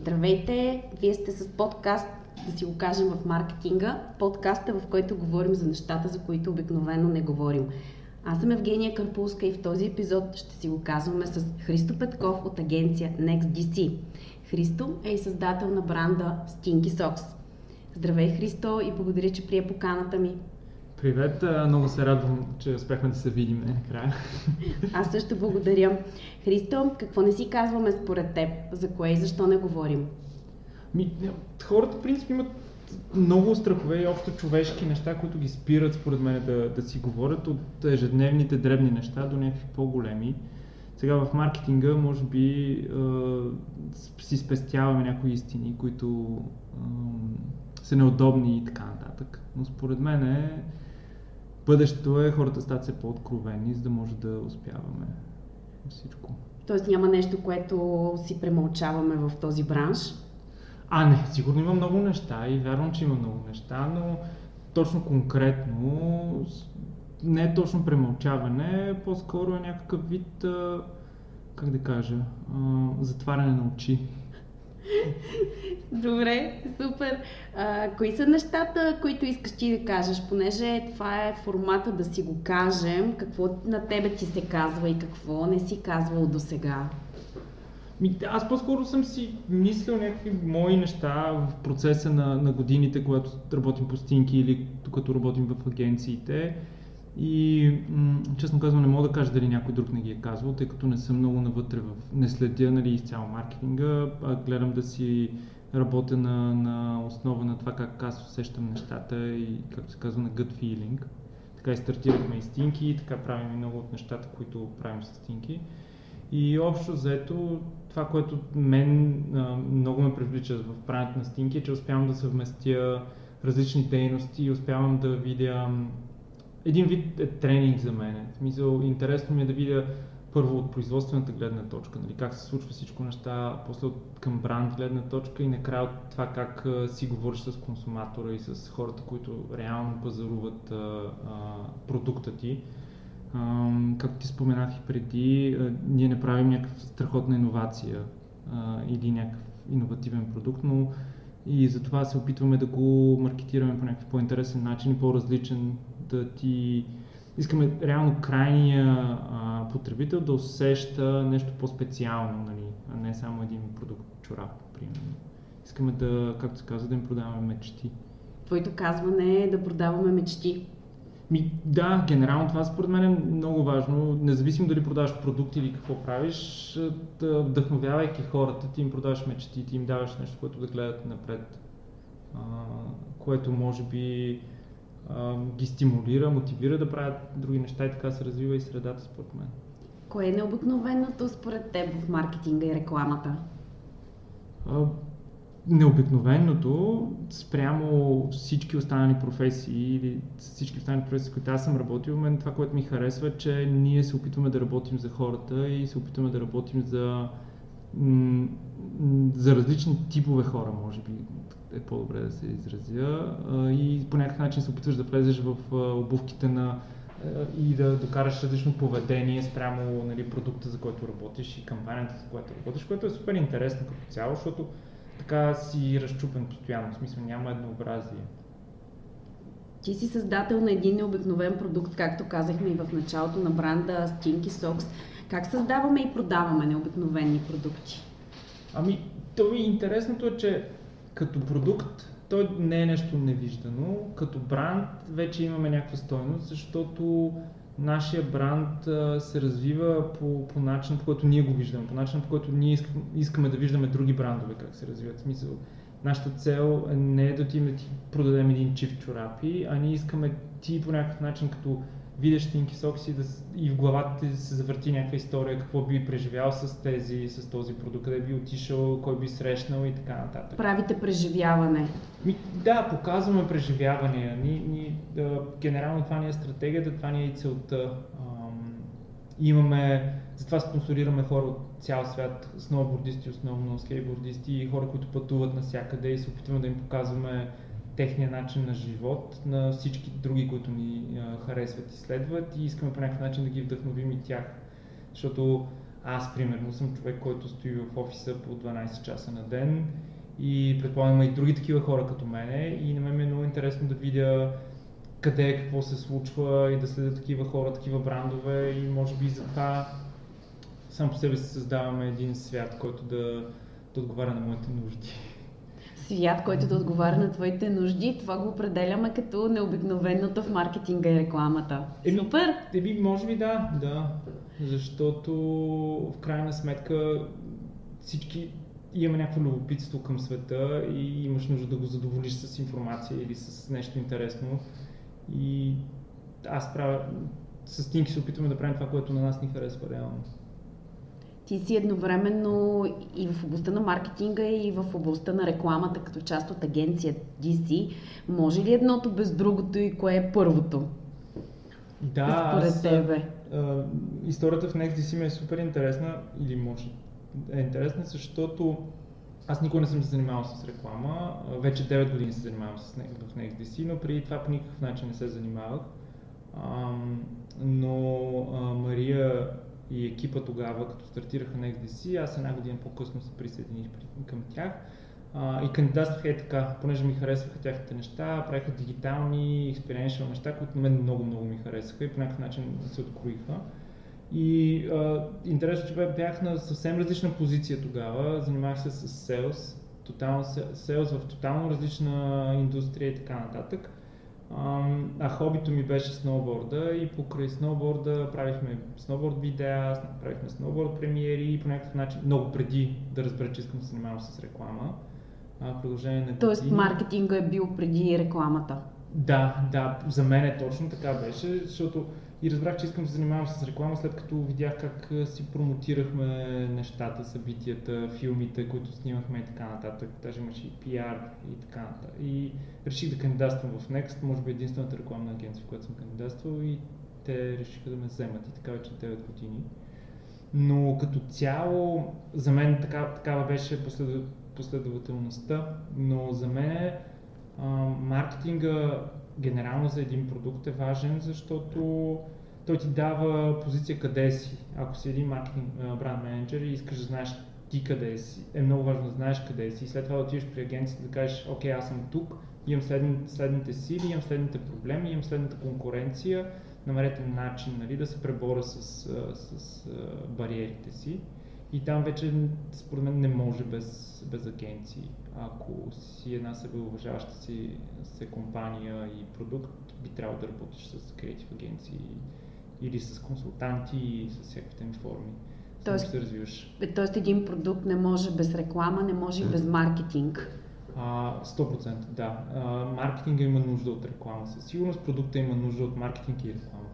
Здравейте! Вие сте с подкаст да си го кажем в маркетинга. Подкаста, в който говорим за нещата, за които обикновено не говорим. Аз съм Евгения Карпулска и в този епизод ще си го казваме с Христо Петков от агенция NextDC. Христо е и създател на бранда Stinky Socks. Здравей, Христо, и благодаря, че прие поканата ми. Привет, много се радвам, че успяхме да се видим накрая. Аз също благодаря. Христо, какво не си казваме според теб? За кое и защо не говорим? Ми, хората, в принцип, имат много страхове и общо човешки неща, които ги спират, според мен, да, да си говорят от ежедневните дребни неща до някакви по-големи. Сега в маркетинга, може би, е, си спестяваме някои истини, които е, са неудобни и така нататък. Но според мен е, бъдещето е хората стават все по-откровени, за да може да успяваме всичко. Тоест няма нещо, което си премълчаваме в този бранш? А, не, сигурно има много неща и вярвам, че има много неща, но точно конкретно не е точно премълчаване, по-скоро е някакъв вид, как да кажа, затваряне на очи. Добре, супер. А, кои са нещата, които искаш ти да кажеш, понеже това е формата да си го кажем, какво на тебе ти се казва и какво не си казвал до сега? Аз по-скоро съм си мислил някакви мои неща в процеса на, на годините, когато работим по стинки или като работим в агенциите. И честно казвам, не мога да кажа дали някой друг не ги е казвал, тъй като не съм много навътре в... Не следя нали, изцяло маркетинга, а гледам да си работя на, на основа на това как аз усещам нещата и, както се казва, на gut feeling. Така и стартирахме и стинки, така правим и много от нещата, които правим с стинки. И общо заето това, което мен а, много ме привлича в правенето на стинки е, че успявам да съвместя различни дейности и успявам да видя един вид е тренинг за мен. В смисъл, интересно ми е да видя първо от производствената гледна точка, нали, как се случва всичко неща, после от към бранд гледна точка и накрая от това как си говориш с консуматора и с хората, които реално пазаруват а, а, продукта ти. А, както ти споменах и преди, а, ние не правим някаква страхотна иновация а, или някакъв иновативен продукт, но и затова се опитваме да го маркетираме по някакъв по-интересен начин и по-различен, да ти искаме реално крайния а, потребител да усеща нещо по-специално, нали, а не само един продукт чорап, примерно. Искаме да, както се казва, да им продаваме мечти. Твоето казване е да продаваме мечти. Ми, да, генерално това според мен е много важно. Независимо дали продаваш продукт или какво правиш, да вдъхновявайки хората, ти им продаваш мечти, ти им даваш нещо, което да гледат напред, а, което може би а, ги стимулира, мотивира да правят други неща и така се развива и средата според мен. Кое е необикновеното според теб в маркетинга и рекламата? А, необикновеното спрямо всички останали професии или всички останали професии, които аз съм работил, мен това, което ми харесва, е, че ние се опитваме да работим за хората и се опитваме да работим за, за различни типове хора, може би е по-добре да се изразя. И по някакъв начин се опитваш да влезеш в обувките на и да докараш различно поведение спрямо нали, продукта, за който работиш и кампанията, за която работиш, което е супер интересно като цяло, защото така си разчупен постоянно, в смисъл няма еднообразие. Ти си създател на един необикновен продукт, както казахме и в началото на бранда Stinky Socks. Как създаваме и продаваме необикновени продукти? Ами, то и интересното е, че като продукт той не е нещо невиждано. Като бранд вече имаме някаква стойност, защото нашия бранд а, се развива по, по начин, по който ние го виждаме, по начин, по който ние искаме, искаме да виждаме други брандове как се развиват. В смисъл, нашата цел не е да отидем да ти продадем един чифт чорапи, а ние искаме ти по някакъв начин, като видиш Тинки Сокси да, и в главата ти се завърти някаква история, какво би преживял с тези, с този продукт, къде би отишъл, кой би срещнал и така нататък. Правите преживяване. Ми, да, показваме преживявания. Ни, ни, да, генерално това ни е стратегията, това ни е и целта. Ам, имаме, затова спонсорираме хора от цял свят, сноубордисти, основно скейтбордисти и хора, които пътуват навсякъде и се опитваме да им показваме техния начин на живот, на всички други, които ни харесват и следват и искаме по някакъв начин да ги вдъхновим и тях. Защото аз, примерно, съм човек, който стои в офиса по 12 часа на ден и предполагам и други такива хора като мене и на мен ми е много интересно да видя къде, какво се случва и да следя такива хора, такива брандове и може би за това сам по себе си създаваме един свят, който да, да отговаря на моите нужди. Свят, който да отговаря на твоите нужди, това го определяме като необикновеното в маркетинга и рекламата. Еми, Супер! Еми, може би да, да. Защото в крайна сметка всички имаме някакво любопитство към света и имаш нужда да го задоволиш с информация или с нещо интересно. И аз правя, с Тинки се опитваме да правим това, което на нас ни харесва реално. Ти си едновременно и в областта на маркетинга, и в областта на рекламата, като част от агенция DC. Може ли едното без другото и кое е първото? Да, според аз, тебе. А, историята в NextDC ми е супер интересна, или може е интересна, защото аз никога не съм се занимавал с реклама. Вече 9 години се занимавам с в NextDC, но преди това по никакъв начин не се занимавах. А, но а, Мария и екипа тогава, като стартираха NextDC, аз една година по-късно се присъединих към тях. А, и кандидатствах е така, понеже ми харесваха тяхните неща, правиха дигитални, експериеншъл неща, които на мен много, много ми харесаха и по някакъв начин се откроиха. И интересно, че бях на съвсем различна позиция тогава, занимавах се с селс, тотално, селс в тотално различна индустрия и така нататък. А, хобито ми беше сноуборда и покрай сноуборда правихме сноуборд видеа, правихме сноуборд премиери и по някакъв начин, много преди да разбера, че искам да се занимавам с реклама. А, продължение на Тоест маркетинга е бил преди рекламата. Да, да, за мен е точно така беше, защото и разбрах, че искам да се занимавам с реклама, след като видях как си промотирахме нещата, събитията, филмите, които снимахме и така нататък. Даже имаше и PR и така нататък. И реших да кандидатствам в Next, може би единствената рекламна агенция, в която съм кандидатствал и те решиха да ме вземат и така вече 9 години. Но като цяло, за мен така, такава беше послед, последователността, но за мен а, маркетинга генерално за един продукт е важен, защото той ти дава позиция къде си. Ако си един маркетинг бранд менеджер и искаш да знаеш ти къде си, е много важно да знаеш къде си и след това да отидеш при агенцията да кажеш, окей, аз съм тук, имам следните, следните сили, имам следните проблеми, имам следната конкуренция, намерете начин нали, да се преборя с, с, с бариерите си. И там вече, според мен, не може без, без агенции. Ако си една себеуважаваща си се компания и продукт, би трябвало да работиш с креатив агенции или с консултанти и с всякакви форми. Тоест, се развиваш. Тоест един продукт не може без реклама, не може и без маркетинг. А, 100% да. А, маркетинга има нужда от реклама. Със сигурност продукта има нужда от маркетинг и реклама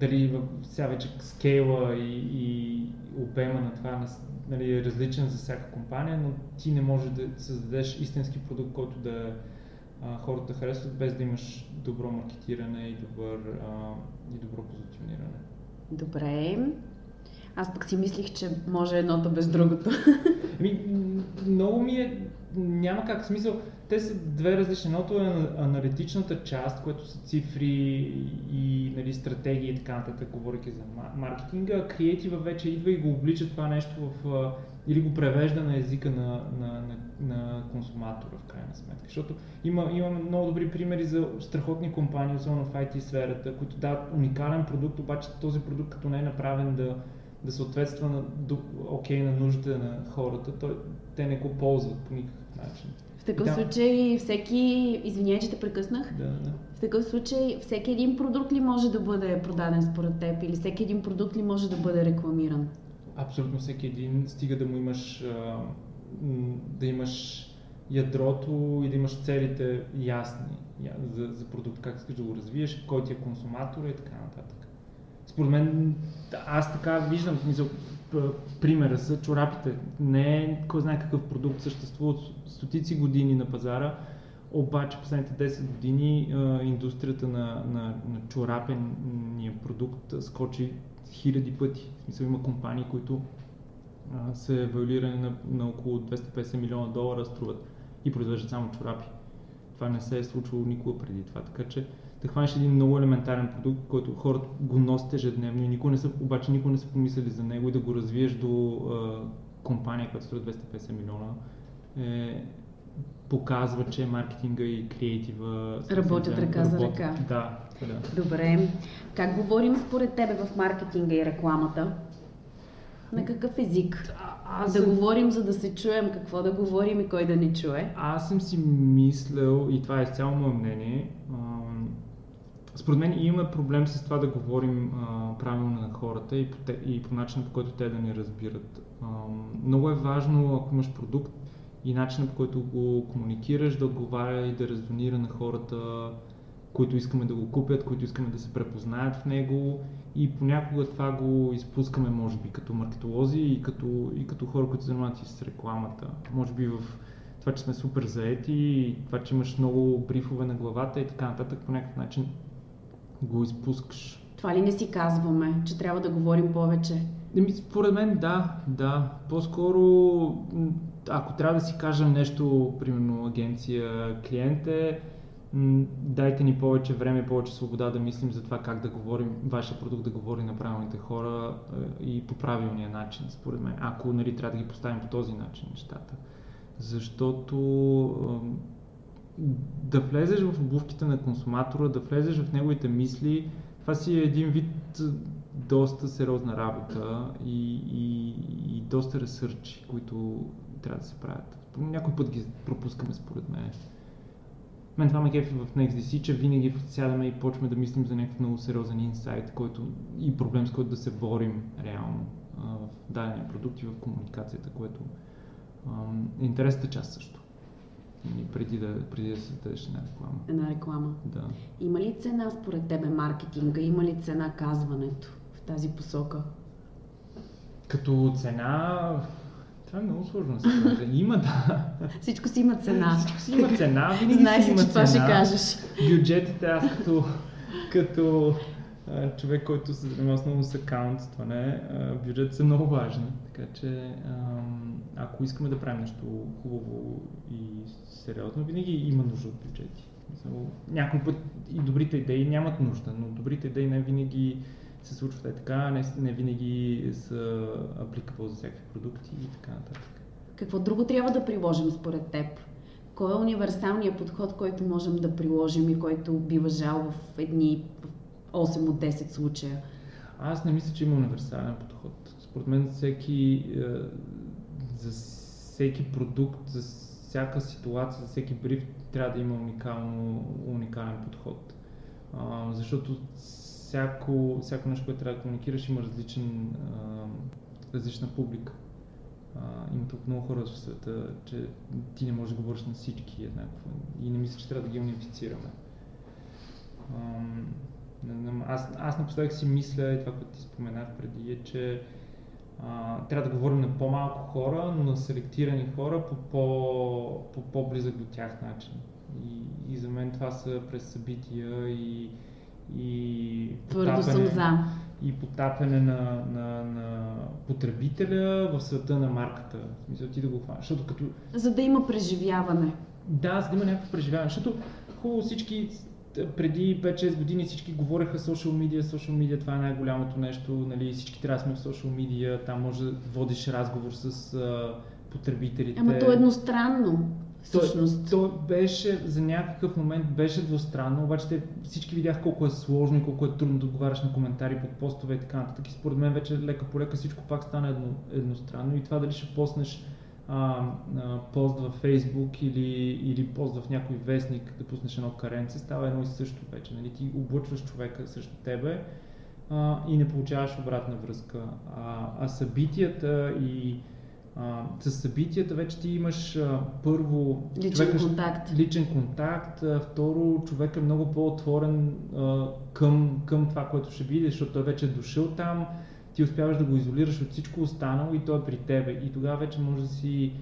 дали сега вече скейла и, и обема на това нали, е различен за всяка компания, но ти не можеш да създадеш истински продукт, който да а, хората харесват, без да имаш добро маркетиране и, добър, а, и добро позициониране. Добре. Аз пък си мислих, че може едното без другото. Ми, много ми е... Няма как смисъл те са две различни. Едното е аналитичната част, което са цифри и нали, стратегии и така нататък, говоряки за маркетинга. Креатива вече идва и го облича това нещо в, или го превежда на езика на, на, на, на консуматора в крайна сметка. Защото има, има много добри примери за страхотни компании, особено в IT сферата, които дават уникален продукт, обаче този продукт като не е направен да, да съответства на, окей okay, на нуждите на хората, той, те не го ползват по никакъв начин. В такъв да. случай всеки, извинявай, че те прекъснах, да, да. в такъв случай всеки един продукт ли може да бъде продаден според теб или всеки един продукт ли може да бъде рекламиран? Абсолютно всеки един, стига да му имаш, да имаш ядрото и да имаш целите ясни за, за продукт, как искаш да го развиеш, кой ти е консуматор и така нататък. Според мен, аз така виждам, смисъл, примера са чорапите. Не е кой знае какъв продукт съществува от стотици години на пазара, обаче последните 10 години индустрията на, на, на чорапения продукт скочи хиляди пъти. В смисъл има компании, които а, са евалюирани на, на около 250 милиона долара струват и произвеждат само чорапи. Това не се е случвало никога преди това. Така че да хванеш един много елементарен продукт, който хората го носят ежедневно и никой не са, обаче никой не са помислили за него и да го развиеш до а, компания, която струва 250 милиона, е, показва, че маркетинга и креатива работят ръка за ръка. Да, да. Добре. Как говорим според тебе в маркетинга и рекламата? На какъв език? А, аз да съм... говорим, за да се чуем, какво да говорим и кой да ни чуе? Аз съм си мислял, и това е цяло мое мнение, според мен имаме проблем с това да говорим а, правилно на хората и по, те, и по начина по който те да ни разбират. А, много е важно, ако имаш продукт и начина по който го комуникираш, да отговаря и да резонира на хората, които искаме да го купят, които искаме да се препознаят в него и понякога това го изпускаме, може би, като маркетолози и като, и като хора, които занимават и с рекламата. Може би в това, че сме супер заети това, че имаш много брифове на главата и така нататък, по някакъв начин го изпускаш. Това ли не си казваме, че трябва да говорим повече? Еми, според мен да, да. По-скоро, ако трябва да си кажем нещо, примерно агенция, клиент е, дайте ни повече време, повече свобода да мислим за това как да говорим, вашия продукт да говори на правилните хора е, и по правилния начин, според мен. Ако нали, трябва да ги поставим по този начин нещата. Защото да влезеш в обувките на консуматора, да влезеш в неговите мисли, това си е един вид доста сериозна работа и, и, и доста ресърчи, които трябва да се правят. Някой път ги пропускаме според мен. Мен това ме кефи в NextDC, че винаги сядаме и почваме да мислим за някакъв много сериозен инсайт, който и проблем с който да се борим реално в дадени продукти, в комуникацията, което е интересната част също. Преди да, преди да се дадеш една реклама. Една реклама. Да. Има ли цена според тебе маркетинга? Има ли цена казването в тази посока? Като цена, това е много сложно да се каже. Има, да. Всичко си има цена. Всичко си има цена, винаги Знаеш, си има че това цена. ще кажеш. Бюджетите, аз като, като човек, който се занимава много с акаунтстване, бюджетите са много важни. Така че, ако искаме да правим нещо хубаво и сериозно, винаги има нужда от бюджети. Някой път и добрите идеи нямат нужда, но добрите идеи не винаги се случват е така, не, не винаги са applicable за всякакви продукти и така нататък. Какво друго трябва да приложим според теб? Кой е универсалният подход, който можем да приложим и който би въжал в едни 8 от 10 случая? Аз не мисля, че има универсален подход. Според мен всеки, е, за всеки продукт, за всяка ситуация, за всеки бриф трябва да има уникално, уникален подход. А, защото всяко, всяко нещо, което трябва да комуникираш, има различен, а, различна публика. А, има толкова много хора в света, че ти не можеш да говориш на всички еднакво. И не мисля, че трябва да ги унифицираме. Аз, аз напоследък си мисля, и това, което ти споменах преди, е, че а, трябва да говорим на по-малко хора, но на селектирани хора по, по, по по-близък до тях начин. И, и за мен това са през събития и, и Твърдо съм за. И потапяне на, на, на потребителя в света на марката. В смисъл ти да го хванеш. Защото като... За да има преживяване. Да, за да има някакво преживяване. Защото хубаво всички преди 5-6 години всички говореха social media, social media, това е най-голямото нещо, нали, всички трябва да сме в social media, там може да водиш разговор с а, потребителите. Ама то е едностранно. Всъщност. То, то беше, за някакъв момент беше двустранно, обаче те всички видях колко е сложно и колко е трудно да отговаряш на коментари под постове и така нататък. И според мен вече лека по лека всичко пак стана едно, едностранно и това дали ще поснеш а, а, пост във Фейсбук или, или пост в някой вестник да пуснеш едно каренце, става едно и също вече. Нали? Ти облъчваш човека срещу тебе а, и не получаваш обратна връзка. А, а събитията и а, с събитията вече ти имаш а, първо личен човека, контакт. Личен контакт, а, второ човек е много по-отворен а, към, към това, което ще видиш, защото той вече е дошъл там, ти успяваш да го изолираш от всичко останало и той е при тебе. И тогава вече може да си,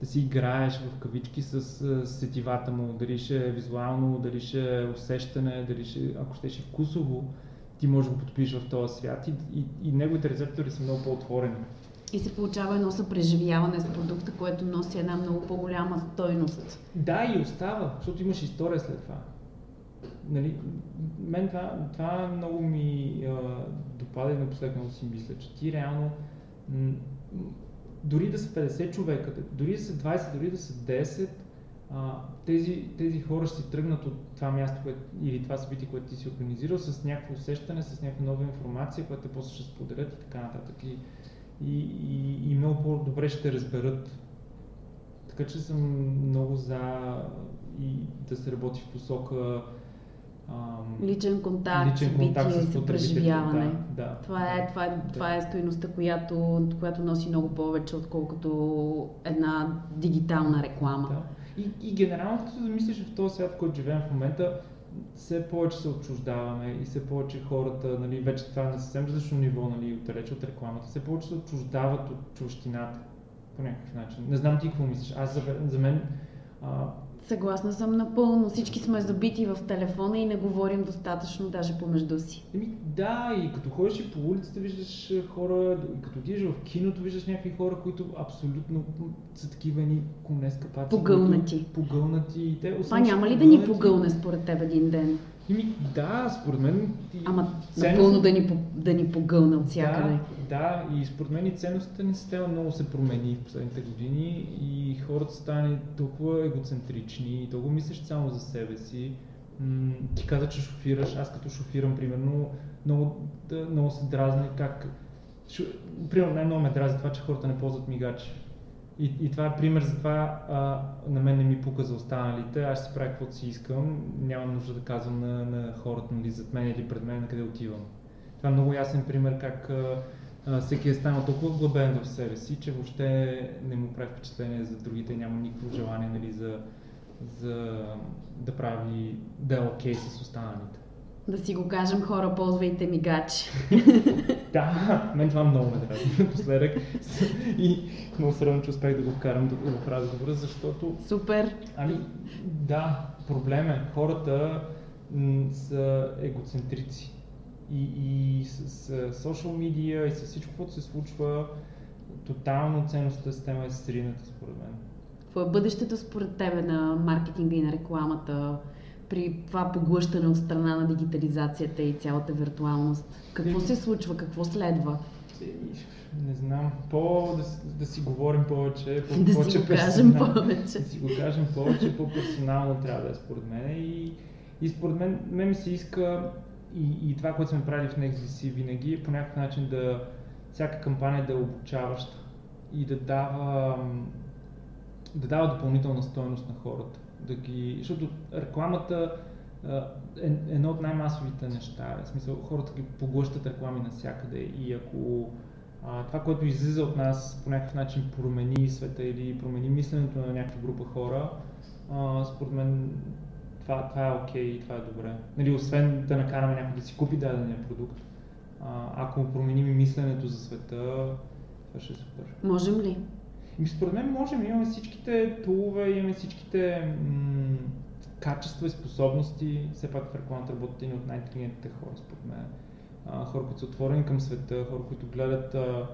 да си играеш в кавички с, с сетивата му, дали ще е визуално, дали ще е усещане, дали ще, ако ще е вкусово, ти можеш да го подпишеш в този свят и, и, и неговите рецептори са много по-отворени. И се получава едно съпреживяване с продукта, което носи една много по-голяма стойност. Да, и остава, защото имаш история след това. Нали, мен това, това много ми а, допада и напоследък много си мисля, че ти реално м- дори да са 50 човека, дори да са 20, дори да са 10, а, тези, тези хора ще си тръгнат от това място което, или това събитие, което ти си организирал с някакво усещане, с някаква нова информация, която те после ще споделят и така нататък. И, и, и, и много по-добре ще разберат. Така че съм много за и да се работи в посока ам, личен контакт, личен контакт събитие, с преживяване. Да, да, това, е, това, е, да. това е стоеността, която, която носи много повече, отколкото една дигитална реклама. Да. И, и генерално, като се замислиш в този свят, в който живеем в момента, все повече се отчуждаваме и все повече хората, нали, вече това е на съвсем различно ниво, нали, отдалеч от рекламата, все повече се отчуждават от чуждината по някакъв начин. Не знам ти какво мислиш. Аз за, за мен а, Съгласна съм напълно. Всички сме забити в телефона и не говорим достатъчно даже помежду си. Еми, да, и като ходиш и по улицата виждаш хора, и като отидеш в киното виждаш някакви хора, които абсолютно са такива ни конеска паци. Погълнати. Погълнати. И те, Това няма ли да ни погълне според теб един ден? Ими, да, според мен. Ама напълно да ни, да ни погълне от всякъде. Да, да, и според мен и ценността ни система много се промени в последните години и хората стане толкова егоцентрични и толкова мислиш само за себе си. М- ти каза, че шофираш, аз като шофирам, примерно, много, много се дразни как... Шо, примерно най-много ме дразни това, че хората не ползват мигачи. И, и това е пример за това, а, на мен не ми пука за останалите, аз си правя каквото си искам, нямам нужда да казвам на, на хората нали, зад мен или пред мен на къде отивам. Това е много ясен пример как а, а, всеки е станал толкова вглъбен в себе си, че въобще не му прави впечатление за другите няма никакво желание нали, за, за да прави да е окей okay с останалите. Да си го кажем хора, ползвайте мигачи. да, мен това много ме дразни напоследък. И много се че успех да го вкарам в разговора, защото... Супер! Ами, да, проблем е. Хората м- са егоцентрици. И, и с, с social media и с всичко, което се случва, тотално ценността система е срината, според мен. Какво е бъдещето според тебе на маркетинга и на рекламата? При това поглъщане от страна на дигитализацията и цялата виртуалност? Какво се случва? Какво следва? Не знам. По да, да си говорим повече. По, да повече си го кажем повече. Да си го кажем повече, по-персонално трябва да е според мен. И, и според мен, мен ми се иска и, и това, което сме правили в NextVC винаги, по някакъв начин да всяка кампания да е обучаваща и да дава, да дава допълнителна стоеност на хората да ги... Защото рекламата е едно от най-масовите неща. В смисъл, хората ги поглъщат реклами навсякъде и ако а, това, което излиза от нас по някакъв начин промени света или промени мисленето на някаква група хора, а, според мен това, това е окей okay, и това е добре. Нали, освен да накараме някой да си купи дадения продукт, а, ако променим и мисленето за света, това ще е супер. Можем ли? И според мен можем, имаме всичките тулове, имаме всичките м- качества и способности. Все пак в рекламата работят едни от най-интелигентните хора, според мен. А, хора, които са отворени към света, хора, които гледат, а,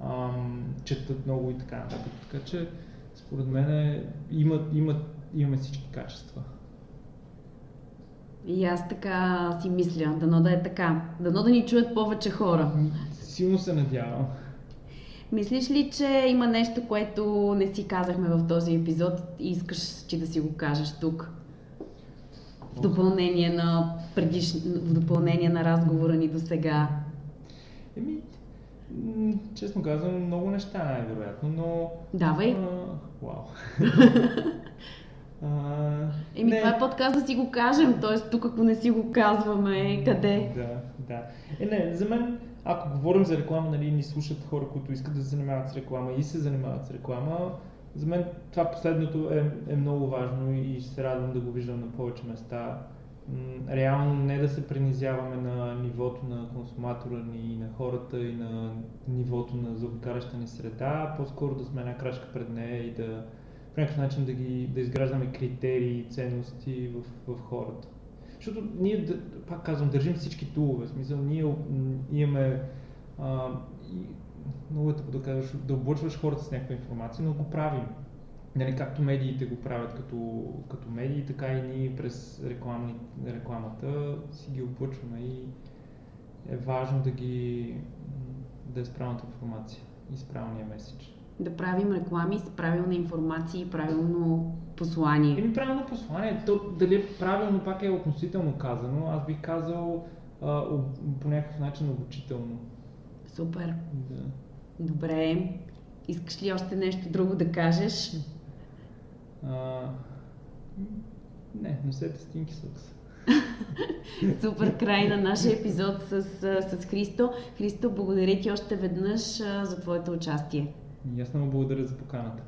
а, четат много и така нататък. Така че, според мен, имат, имат, имаме всички качества. И аз така си мисля, дано да е така. Дано да ни чуят повече хора. Силно се надявам. Мислиш ли, че има нещо, което не си казахме в този епизод и искаш ти да си го кажеш тук? В допълнение на, предиш... в допълнение на разговора ни до сега. Еми, честно казвам, много неща най-вероятно, но... Давай. А, вау. а, Еми, не. това е подкаст да си го кажем, т.е. тук ако не си го казваме, къде? Да, да. Е, не, за мен ако говорим за реклама, нали, ни слушат хора, които искат да се занимават с реклама и се занимават с реклама, за мен това последното е, е много важно и се радвам да го виждам на повече места. Реално не да се принизяваме на нивото на консуматора ни, на хората и на нивото на заобикаляща ни среда, по-скоро да сме една крачка пред нея и да по някакъв начин да, ги, да изграждаме критерии и ценности в, в хората. Защото ние, пак казвам, държим всички тулове. В смисъл, ние имаме а, и, много е да кажеш, да облъчваш хората с някаква информация, но го правим. нали, както медиите го правят като, като медии, така и ние през рекламни, рекламата си ги облъчваме и е важно да ги да е с правилната информация и с правилния меседж. Да правим реклами с правилна информация и правилно послание. Еми правилно послание, то дали е правилно пак е относително казано, аз бих казал а, по някакъв начин обучително. Супер. Да. Добре. Искаш ли още нещо друго да кажеш? А, не, носете стинки сокс. Супер край на нашия епизод с, с Христо. Христо, благодаря ти още веднъж за твоето участие. И аз много благодаря за поканата.